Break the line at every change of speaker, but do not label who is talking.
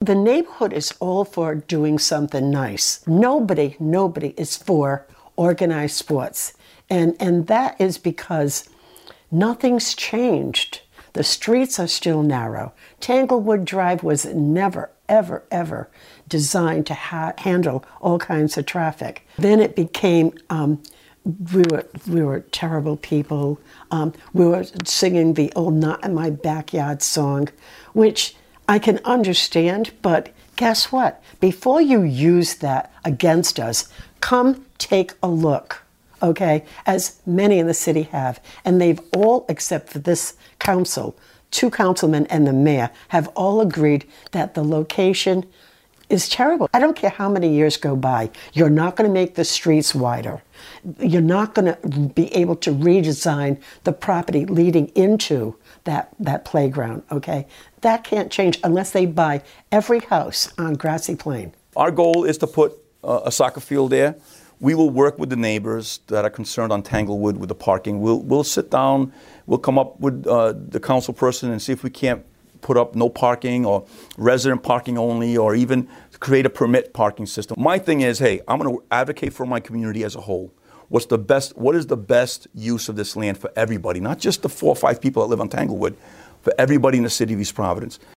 The neighborhood is all for doing something nice. Nobody, nobody is for organized sports. And, and that is because nothing's changed. The streets are still narrow. Tanglewood Drive was never, ever, ever designed to ha- handle all kinds of traffic. Then it became um, we were we were terrible people. Um, we were singing the old "Not in My Backyard" song, which I can understand. But guess what? Before you use that against us, come take a look. Okay, as many in the city have, and they've all, except for this council, two councilmen and the mayor, have all agreed that the location is terrible. I don't care how many years go by, you're not going to make the streets wider. You're not going to be able to redesign the property leading into that, that playground, okay? That can't change unless they buy every house on Grassy Plain.
Our goal is to put uh, a soccer field there. We will work with the neighbors that are concerned on Tanglewood with the parking. We'll, we'll sit down, we'll come up with uh, the council person and see if we can't put up no parking or resident parking only or even create a permit parking system. My thing is, hey, I'm going to advocate for my community as a whole. What's the best what is the best use of this land for everybody, not just the four or five people that live on Tanglewood, for everybody in the city of East Providence.